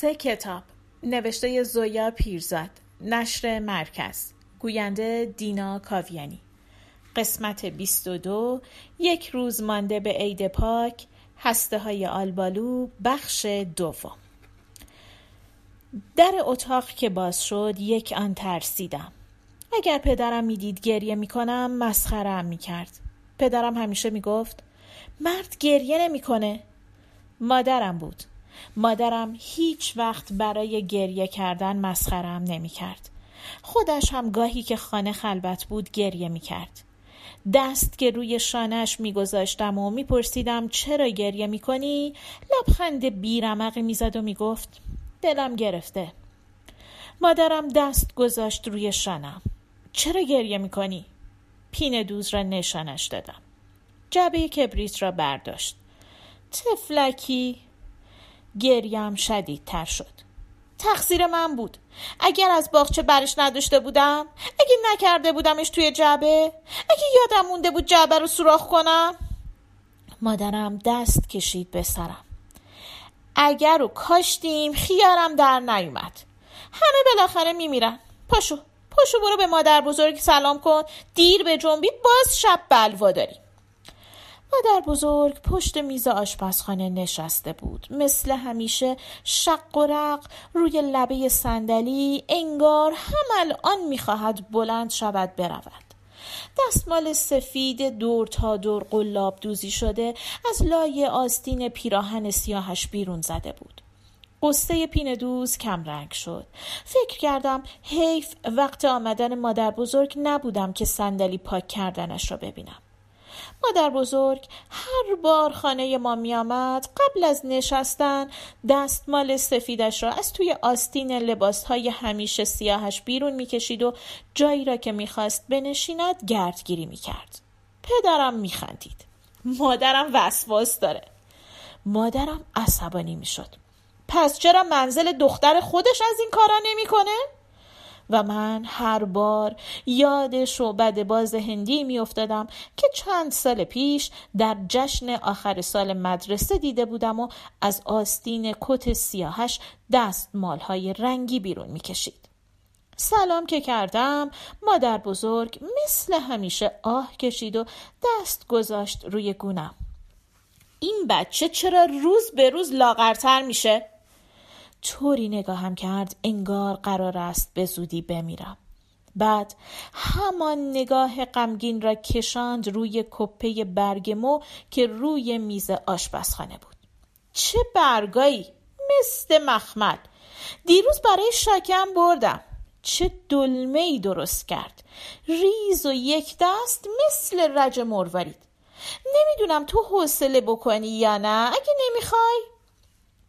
سه کتاب. نوشته زویا پیرزاد. نشر مرکز. گوینده دینا کاویانی. قسمت 22 یک روز مانده به عید پاک. هسته های آلبالو. بخش دوم. در اتاق که باز شد یک آن ترسیدم. اگر پدرم می‌دید گریه می‌کنم مسخرم می‌کرد. پدرم همیشه می‌گفت مرد گریه نمی‌کنه. مادرم بود. مادرم هیچ وقت برای گریه کردن مسخرم نمی کرد. خودش هم گاهی که خانه خلوت بود گریه می کرد. دست که روی شانش میگذاشتم و میپرسیدم چرا گریه می‌کنی؟ لبخند بیرمقی می‌زد و می‌گفت دلم گرفته. مادرم دست گذاشت روی شانم چرا گریه می‌کنی؟ پین دوز را نشانش دادم. جبه کبریت را برداشت. تفلکی گریم تر شد. تقصیر من بود. اگر از باغچه برش نداشته بودم اگه نکرده بودمش توی جعبه اگه یادم مونده بود جعبه رو سوراخ کنم. مادرم دست کشید به سرم. اگر رو کاشتیم خیارم در نیومد. همه بالاخره میمیرن. پاشو پاشو برو به مادر بزرگ سلام کن. دیر به جنبی باز شب بلوا داریم. مادر بزرگ پشت میز آشپزخانه نشسته بود. مثل همیشه شق و رق روی لبه صندلی انگار هم الان می‌خواهد بلند شود برود. دستمال سفید دور تا دور قلاب دوزی شده از لای آستین پیراهن سیاهش بیرون زده بود. قصه پین دوز کم رنگ شد. فکر کردم حیف وقت آمدن مادر بزرگ نبودم که صندلی پاک کردنش را ببینم. مادر بزرگ هر بار خانه ما می آمد قبل از نشستن دستمال سفیدش را از توی آستین لباس های همیشه سیاهش بیرون می کشید و جایی را که می‌خواست بنشیند گردگیری می کرد. پدرم می خندید. مادرم وسواس داره. مادرم عصبانی می شد. پس چرا منزل دختر خودش از این کارا نمی‌کنه؟ و من هر بار یاد شعبد باز هندی می افتادم که چند سال پیش در جشن آخر سال مدرسه دیده بودم و از آستین کت سیاهش دست مالهای رنگی بیرون می کشید. سلام که کردم مادر بزرگ مثل همیشه آه کشید و دست گذاشت روی گونم این بچه چرا روز به روز لاغرتر میشه؟ طوری نگاهم کرد انگار قرار است به زودی بمیرم. بعد همان نگاه غمگین را کشاند روی کپه برگمو که روی میز آشپزخانه بود. چه برگایی؟ مثل مخمل. دیروز برای شاکم بردم. چه دلمه ای درست کرد. ریز و یک دست مثل رج مروارید. نمی‌دونم تو حوصله بکنی یا نه. اگه نمی‌خوای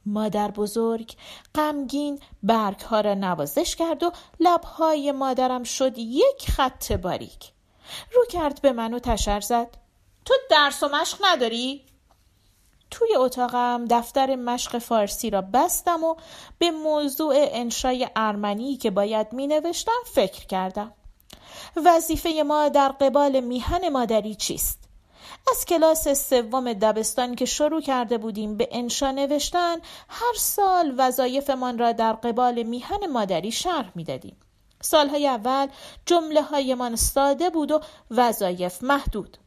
مادر بزرگ غمگین برگ ها را نوازش کرد و لبهای مادرم شد یک خط باریک رو کرد به من و تشر زد تو درس و مشق نداری؟ توی اتاقم دفتر مشق فارسی را بستم و به موضوع انشای ارمنی که باید می نوشتم فکر کردم وظیفه ما در قبال میهن مادری چیست؟ از کلاس سوم دبستان که شروع کرده بودیم به انشا نوشتن هر سال وظایفمان را در قبال میهن مادری شرح می‌دادیم. سالهای اول جمله هایمان ساده بود و وظایف محدود.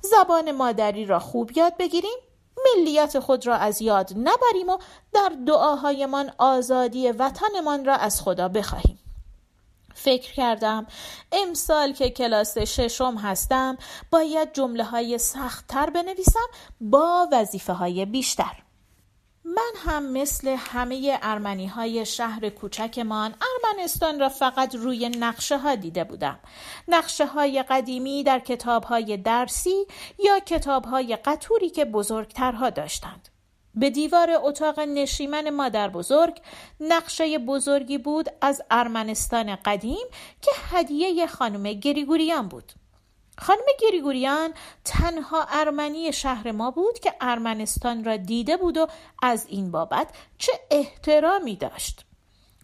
زبان مادری را خوب یاد بگیریم ملیت خود را از یاد نبریم و در دعاهایمان آزادی وطنمان را از خدا بخواهیم. فکر کردم. امسال که کلاس ششم هستم باید جمله های سخت تر بنویسم با وظیفه های بیشتر. من هم مثل همه ارمنی های شهر کوچکمان ارمنستان را فقط روی نقشه ها دیده بودم. نقشه های قدیمی در کتاب های درسی یا کتاب های قطوری که بزرگترها داشتند. به دیوار اتاق نشیمن مادر بزرگ نقشه بزرگی بود از ارمنستان قدیم که هدیه خانم گریگوریان بود. خانم گریگوریان تنها ارمنی شهر ما بود که ارمنستان را دیده بود و از این بابت چه احترامی داشت.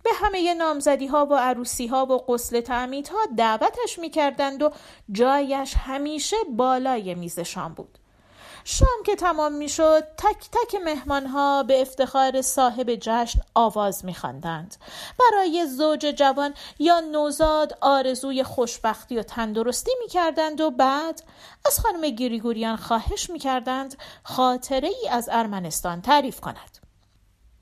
به همه نامزدی ها و عروسی ها و قسل تعمید ها دعوتش می کردند و جایش همیشه بالای میزشان بود. شام که تمام می‌شد تک تک مهمانها به افتخار صاحب جشن آواز میخواندند. برای زوج جوان یا نوزاد آرزوی خوشبختی و تندرستی می‌کردند و بعد از خانم گریگوریان خواهش می‌کردند خاطره ای از ارمنستان تعریف کند.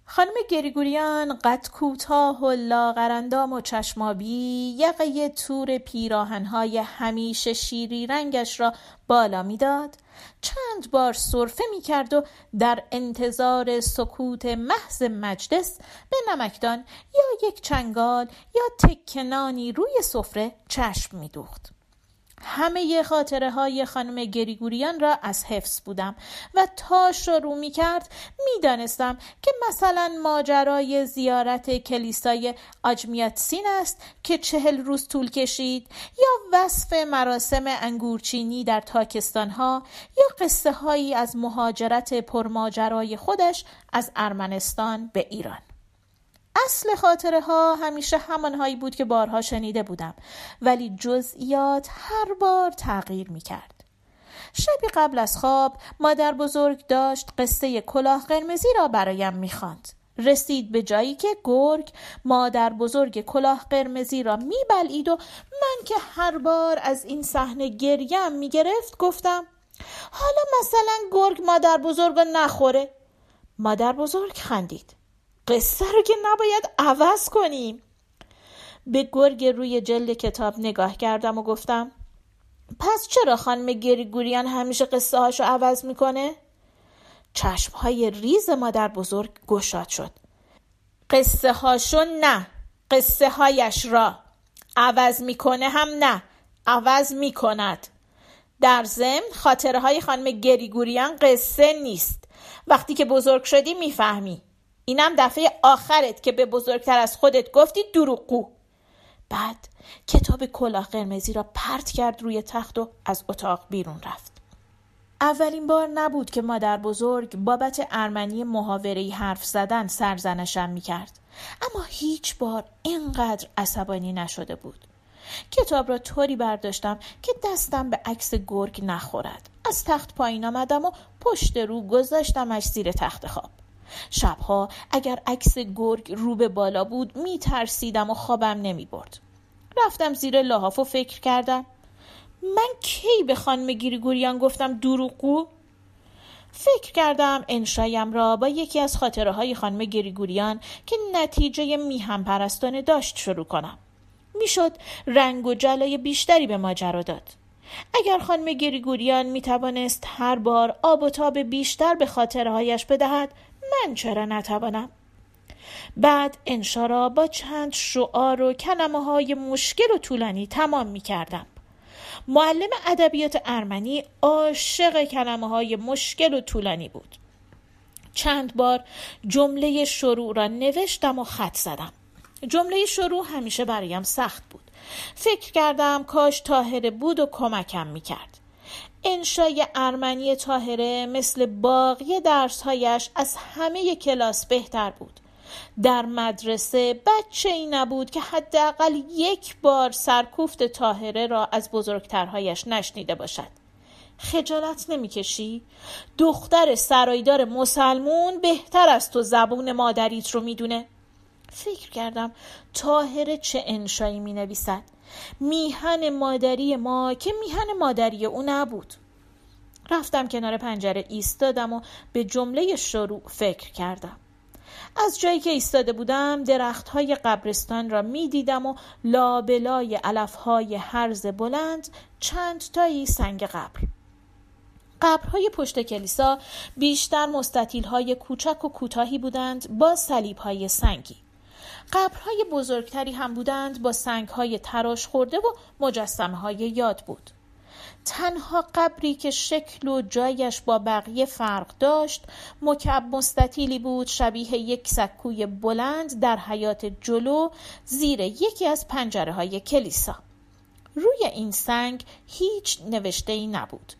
خانم گریگوریان قد کوتاه و لاغرندام و چشمابی یقه تور پیراهنهای همیشه شیری رنگش را بالا می‌داد چند بار صرفه می کرد و در انتظار سکوت محض مجلس به نمکدان یا یک چنگال یا تکنانی روی سفره چشم می دوخت. همه خاطره های خانم گریگوریان را از حفظ بودم و تا شروع می کرد می دانستم که مثلا ماجرای زیارت کلیسای آجمیاتسین است که چهل روز طول کشید یا وصف مراسم انگورچینی در تاکستان ها یا قصه هایی از مهاجرت پرماجرای خودش از ارمنستان به ایران. اصل خاطره ها همیشه همانهایی بود که بارها شنیده بودم ولی جزئیات هر بار تغییر می کرد. شبی قبل از خواب مادر بزرگ داشت قصه کلاه قرمزی را برایم می‌خواند. رسید به جایی که گرگ مادر بزرگ کلاه قرمزی را میبلید و من که هر بار از این صحنه گریم می‌گرفت گفتم حالا مثلا گرگ مادر بزرگ نخوره مادر بزرگ خندید قصه رو که نباید عوض کنیم. به گرگ روی جلد کتاب نگاه کردم و گفتم پس چرا خانم گریگوریان همیشه قصه هاشو عوض می‌کنه؟ چشم های ریز مادر بزرگ گشاد شد. قصه هاشو نه قصه هایش را عوض می‌کنه هم نه عوض می‌کند. در ضمن خاطره های خانم گریگوریان قصه نیست. وقتی که بزرگ شدی می‌فهمی. اینم دفعه آخرت که به بزرگتر از خودت گفتی دروغگو بعد کتاب کلاه قرمزی را پرت کرد روی تخت و از اتاق بیرون رفت اولین بار نبود که مادر بزرگ بابت ارمنی محاوره حرف زدن سرزنشم می کرد. اما هیچ بار اینقدر عصبانی نشده بود. کتاب را طوری برداشتم که دستم به عکس گرگ نخورد. از تخت پایین آمدم و پشت رو گذاشتمش زیر تخت خواب. شبها اگر عکس گرگ رو به بالا بود می ترسیدم و خوابم نمی برد. رفتم زیر لحاف و فکر کردم من کی به خانم گریگوریان گفتم دروغگو؟ فکر کردم انشایم را با یکی از خاطره های خانم گریگوریان که نتیجه میهم پرستانه داشت شروع کنم. می‌شد رنگ و جلای بیشتری به ماجرا داد. اگر خانم گریگوریان می توانست هر بار آب و تاب بیشتر به خاطرهایش بدهد من چرا نتوانم؟ بعد انشا با چند شعار و کلمه های مشکل و طولانی تمام می کردم معلم ادبیات ارمنی عاشق کلمه های مشکل و طولانی بود. چند بار جمله شروع را نوشتم و خط زدم. جمله شروع همیشه برایم سخت بود. فکر کردم کاش تاهره بود و کمکم می‌کرد. انشای ارمنی تاهره مثل باقی درسهایش از همه کلاس بهتر بود در مدرسه بچه ای نبود که حداقل یک بار سرکوفت تاهره را از بزرگترهایش نشنیده باشد خجالت نمی‌کشی؟ دختر سرایدار مسلمون بهتر از تو زبون مادریت رو می‌دونه؟ فکر کردم تاهره چه انشایی می نویسد میهن مادری ما که میهن مادری او نبود. رفتم کنار پنجره ایستادم و به جمله شروع فکر کردم. از جایی که ایستاده بودم درخت های قبرستان را می دیدم و لابلای علف های هرز بلند چند تایی سنگ قبر. قبرهای پشت کلیسا بیشتر مستطیل های کوچک و کوتاهی بودند با صلیب های سنگی. قبرهای بزرگتری هم بودند با سنگهای تراش خورده و مجسمه های یاد بود. تنها قبری که شکل و جایش با بقیه فرق داشت مکب مستطیلی بود شبیه یک سکوی بلند در حیات جلو زیر یکی از پنجره های کلیسا. روی این سنگ هیچ نوشته ای نبود.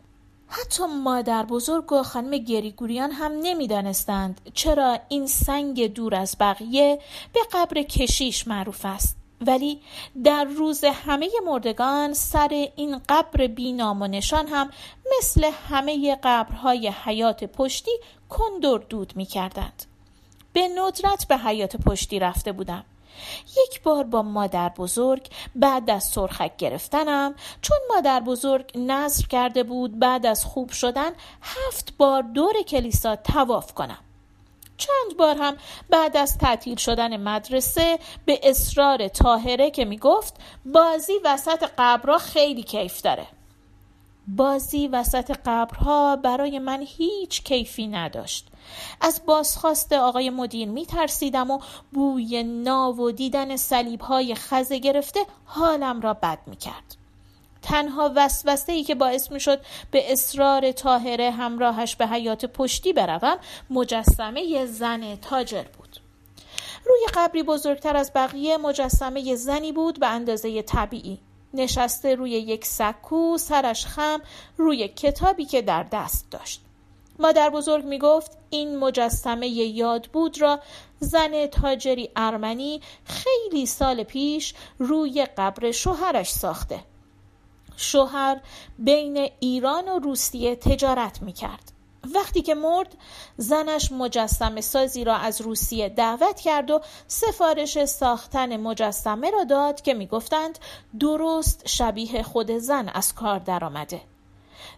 حتی مادر بزرگ و خانم گریگوریان هم نمی‌دانستند چرا این سنگ دور از بقیه به قبر کشیش معروف است ولی در روز همه مردگان سر این قبر بینام و نشان هم مثل همه قبرهای حیات پشتی کندر دود می کردند. به ندرت به حیات پشتی رفته بودم. یک بار با مادر بزرگ بعد از سرخک گرفتنم چون مادر بزرگ نظر کرده بود بعد از خوب شدن هفت بار دور کلیسا تواف کنم. چند بار هم بعد از تعطیل شدن مدرسه به اصرار تاهره که می‌گفت بازی وسط قبرها خیلی کیف داره بازی وسط قبرها برای من هیچ کیفی نداشت. از بازخواست آقای مدیر می ترسیدم و بوی ناو و دیدن سلیب های خزه گرفته حالم را بد می کرد. تنها وسوسه ای که باعث می شد به اصرار تاهره همراهش به حیات پشتی بروم مجسمه زن تاجر بود. روی قبری بزرگتر از بقیه مجسمه زنی بود به اندازه طبیعی. نشسته روی یک سکو سرش خم روی کتابی که در دست داشت مادر بزرگ می گفت این مجسمه یاد بود را زن تاجری ارمنی خیلی سال پیش روی قبر شوهرش ساخته شوهر بین ایران و روسیه تجارت می کرد. وقتی که مرد زنش مجسمه سازی را از روسیه دعوت کرد و سفارش ساختن مجسمه را داد که می‌گفتند درست شبیه خود زن از کار درآمده.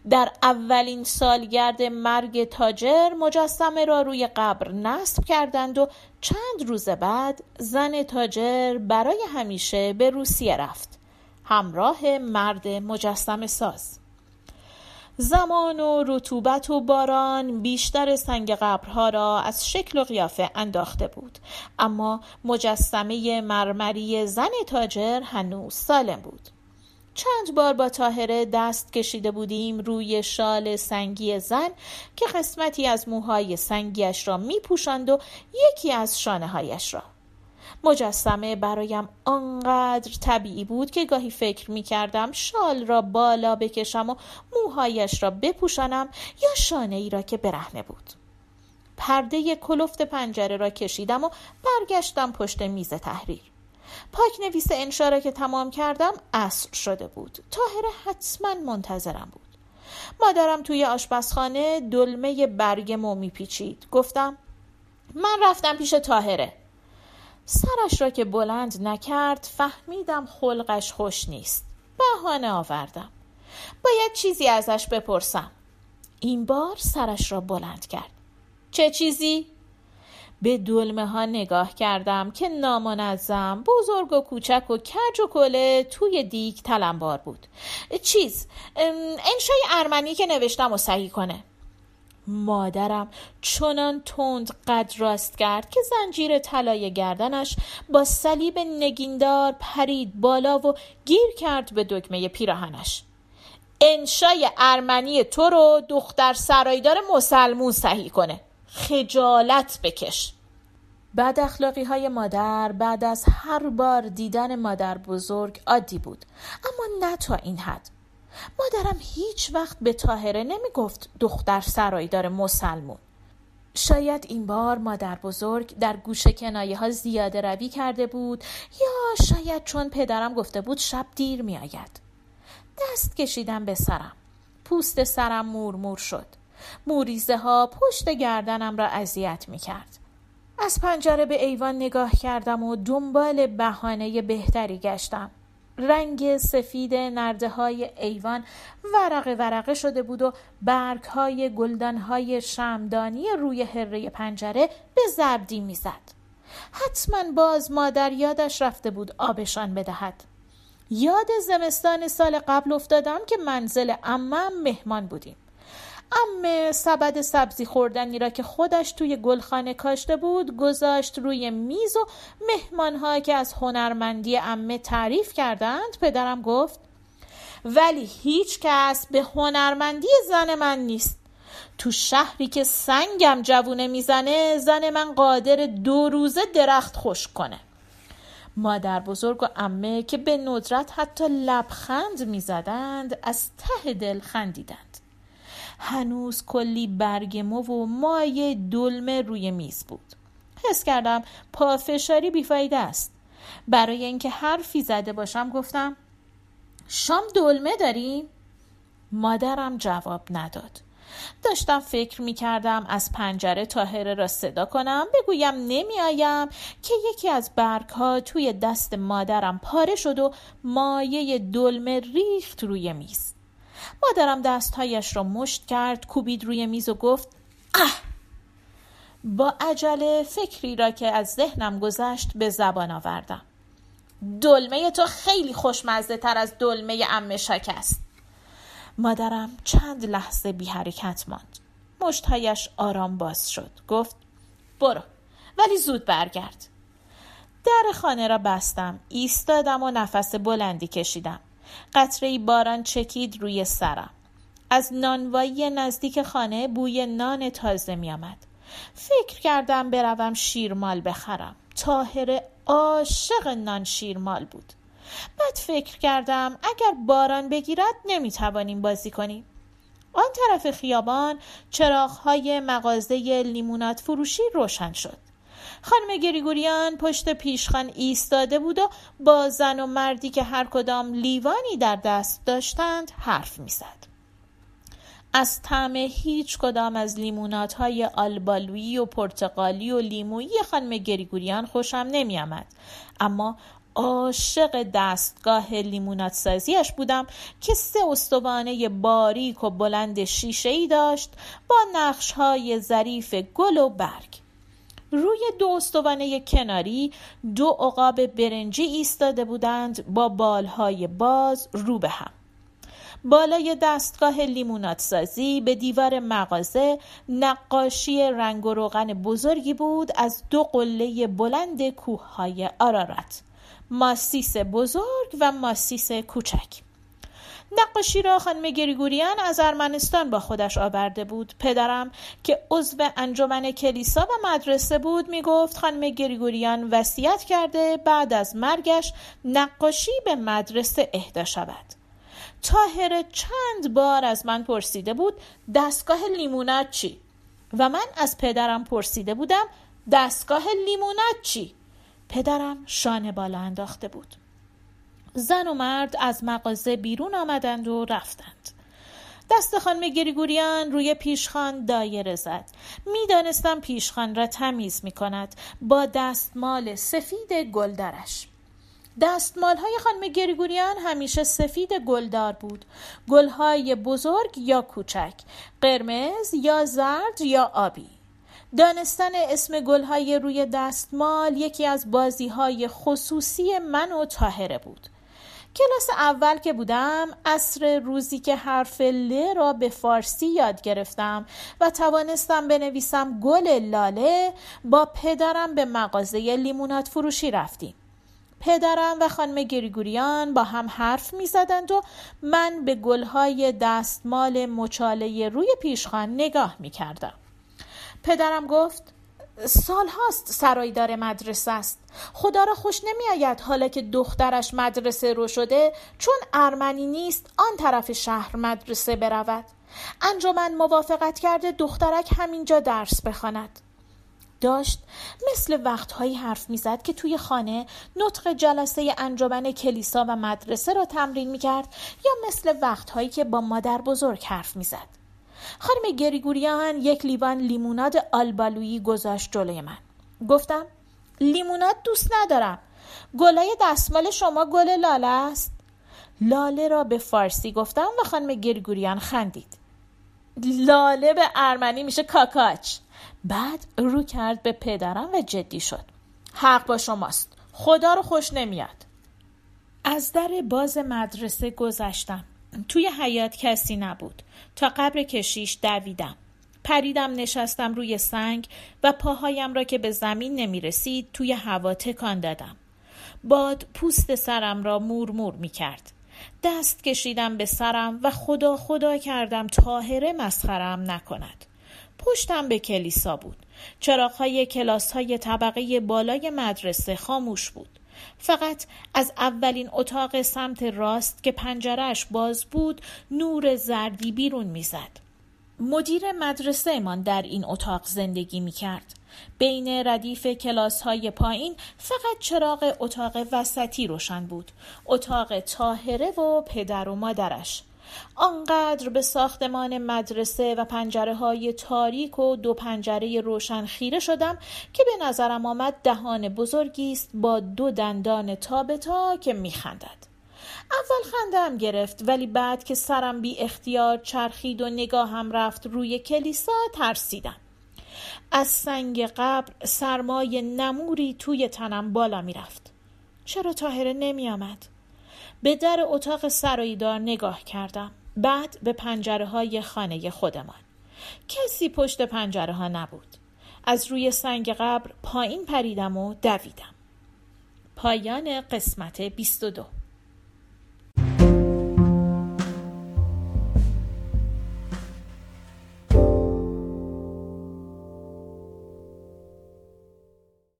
در اولین سالگرد مرگ تاجر مجسمه را روی قبر نصب کردند و چند روز بعد زن تاجر برای همیشه به روسیه رفت. همراه مرد مجسم ساز زمان و رطوبت و باران بیشتر سنگ قبرها را از شکل و قیافه انداخته بود. اما مجسمه مرمری زن تاجر هنوز سالم بود. چند بار با تاهره دست کشیده بودیم روی شال سنگی زن که قسمتی از موهای سنگیش را می پوشند و یکی از شانه هایش را. مجسمه برایم آنقدر طبیعی بود که گاهی فکر می کردم شال را بالا بکشم و موهایش را بپوشانم یا شانه ای را که برهنه بود. پرده کلفت پنجره را کشیدم و برگشتم پشت میز تحریر. پاک نویس انشا را که تمام کردم اصر شده بود. تاهره حتما منتظرم بود. مادرم توی آشپزخانه دلمه برگ مو میپیچید. گفتم من رفتم پیش تاهره سرش را که بلند نکرد فهمیدم خلقش خوش نیست. بهانه آوردم. باید چیزی ازش بپرسم. این بار سرش را بلند کرد. چه چیزی؟ به دلمه ها نگاه کردم که نامنظم بزرگ و کوچک و کج و کله توی دیگ تلمبار بود. چیز انشای ارمنی که نوشتم و صحیح کنه. مادرم چنان تند قد راست کرد که زنجیر طلای گردنش با صلیب نگیندار پرید بالا و گیر کرد به دکمه پیراهنش. انشای ارمنی تو رو دختر سرایدار مسلمون صحیح کنه. خجالت بکش. بعد اخلاقی های مادر بعد از هر بار دیدن مادر بزرگ عادی بود. اما نه تا این حد. مادرم هیچ وقت به تاهره نمی گفت دختر سرایدار مسلمون. شاید این بار مادر بزرگ در گوش کنایه ها زیاده روی کرده بود یا شاید چون پدرم گفته بود شب دیر می آید. دست کشیدم به سرم. پوست سرم مورمور شد. موریزه ها پشت گردنم را اذیت می کرد از پنجره به ایوان نگاه کردم و دنبال بهانه بهتری گشتم. رنگ سفید نرده های ایوان ورقه ورقه شده بود و برگ های گلدان های شمدانی روی هره پنجره به زردی می‌زد. حتما باز مادر یادش رفته بود آبشان بدهد. یاد زمستان سال قبل افتادم که منزل امم مهمان بودیم. امه سبد سبزی خوردنی را که خودش توی گلخانه کاشته بود گذاشت روی میز و مهمانها که از هنرمندی امه تعریف کردند پدرم گفت ولی هیچ کس به هنرمندی زن من نیست. تو شهری که سنگم جوونه می‌زنه زن من قادر دو روزه درخت خوش کنه. مادر بزرگ و امه که به ندرت حتی لبخند می‌زدند از ته دل خندیدند. هنوز کلی برگ مو و مایه دلمه روی میز بود. حس کردم پافشاری بیفایده است. برای اینکه حرفی زده باشم گفتم شام دلمه داریم؟ مادرم جواب نداد. داشتم فکر می کردم از پنجره تاهره را صدا کنم بگویم نمی آیم که یکی از برگ ها توی دست مادرم پاره شد و مایه دلمه ریخت روی میز. مادرم دستهایش را مشت کرد کوبید روی میز و گفت اه! با عجله فکری را که از ذهنم گذشت به زبان آوردم. دلمه تو خیلی خوشمزه تر از دلمه امشک است مادرم چند لحظه بی حرکت ماند. مشتهایش آرام باز شد. گفت برو ولی زود برگرد. در خانه را بستم ایستادم و نفس بلندی کشیدم. قطره باران چکید روی سرم. از نانوایی نزدیک خانه بوی نان تازه می آمد. فکر کردم بروم شیرمال بخرم. تاهر عاشق نان شیرمال بود. بعد فکر کردم اگر باران بگیرد نمی‌توانیم بازی کنیم. آن طرف خیابان چراغهای مغازه لیمونات فروشی روشن شد. خانم گریگوریان پشت پیشخان ایستاده بود و با زن و مردی که هر کدام لیوانی در دست داشتند حرف می‌زد از طعم هیچ کدام از لیمونات های آلبالویی و پرتقالی و لیمویی خانم گریگوریان خوشم نمی آمد. اما عاشق دستگاه لیمونات سازیش بودم که سه استوانه باریک و بلند شیشه ای داشت با نقش های ظریف گل و برگ روی دو استوانه کناری دو عقاب برنجی ایستاده بودند با بالهای باز رو به هم. بالای دستگاه لیمونات سازی به دیوار مغازه نقاشی رنگ و روغن بزرگی بود از دو قله بلند کوههای آرارات. ماسیس بزرگ و ماسیس کوچک. نقاشی را خانم گریگوریان از ارمنستان با خودش آورده بود. پدرم که عضو انجمن کلیسا و مدرسه بود می گفت خانم گریگوریان وصیت کرده بعد از مرگش نقاشی به مدرسه اهدا شود. تاهر چند بار از من پرسیده بود دستگاه لیمونت چی؟ و من از پدرم پرسیده بودم دستگاه لیمونت چی؟ پدرم شانه بالا انداخته بود. زن و مرد از مغازه بیرون آمدند و رفتند. دست خانم گریگوریان روی پیشخان دایره زد. می‌دانستم پیشخان را تمیز می کند با دستمال سفید گلدرش دستمال های خانم گریگوریان همیشه سفید گلدار بود. گلهای بزرگ یا کوچک قرمز یا زرد یا آبی. دانستن اسم گلهای روی دستمال یکی از بازی های خصوصی من و تاهره بود. کلاس اول که بودم اصر روزی که حرف ل را به فارسی یاد گرفتم و توانستم بنویسم گل لاله با پدرم به مغازه لیمونات فروشی رفتیم پدرم و خانم گریگوریان با هم حرف می زدند و من به گلهای دستمال مچاله روی پیشخان نگاه می کردم. پدرم گفت سال هاست سرایدار مدرسه است. خدا را خوش نمی آید حالا که دخترش مدرسه رو شده چون ارمنی نیست آن طرف شهر مدرسه برود. انجمن موافقت کرده دخترک همینجا درس بخواند. داشت مثل وقتهایی حرف می‌زد که توی خانه نطق جلسه انجمن کلیسا و مدرسه را تمرین می‌کرد یا مثل وقتهایی که با مادر بزرگ حرف می‌زد. خانم گریگوریان یک لیوان لیموناد آلبالویی گذاشت جلوی من. گفتم لیموناد دوست ندارم. گلای دستمال شما گل لاله است. لاله را به فارسی گفتم و خانم گریگوریان خندید. لاله به ارمنی میشه کاکاچ. بعد رو کرد به پدرم و جدی شد. حق با شماست. خدا رو خوش نمیاد. از در باز مدرسه گذشتم. توی حیات کسی نبود. تا قبر کشیش دویدم. پریدم نشستم روی سنگ و پاهایم را که به زمین نمی رسید توی هوا تکان دادم. باد پوست سرم را مور مور می کرد دست کشیدم به سرم و خدا خدا کردم تاهره مسخرم نکند. پشتم به کلیسا بود. چراغهای کلاس های طبقه بالای مدرسه خاموش بود. فقط از اولین اتاق سمت راست که پنجرش باز بود نور زردی بیرون می‌زد مدیر مدرسه من در این اتاق زندگی می کرد. بین ردیف کلاس های پایین فقط چراغ اتاق وسطی روشن بود. اتاق تاهره و پدر و مادرش. آنقدر به ساختمان مدرسه و پنجره های تاریک و دو پنجره روشن خیره شدم که به نظرم آمد دهان بزرگی است با دو دندان تابتا که میخندد. اول خندم گرفت ولی بعد که سرم بی اختیار چرخید و نگاهم رفت روی کلیسا ترسیدم از سنگ قبر سرمای نموری توی تنم بالا می‌رفت چرا تاهره نمی آمد؟ به در اتاق سراییدار نگاه کردم. بعد به پنجره های خانه خودمان. کسی پشت پنجره ها نبود. از روی سنگ قبر پایین پریدم و دویدم. پایان قسمت 22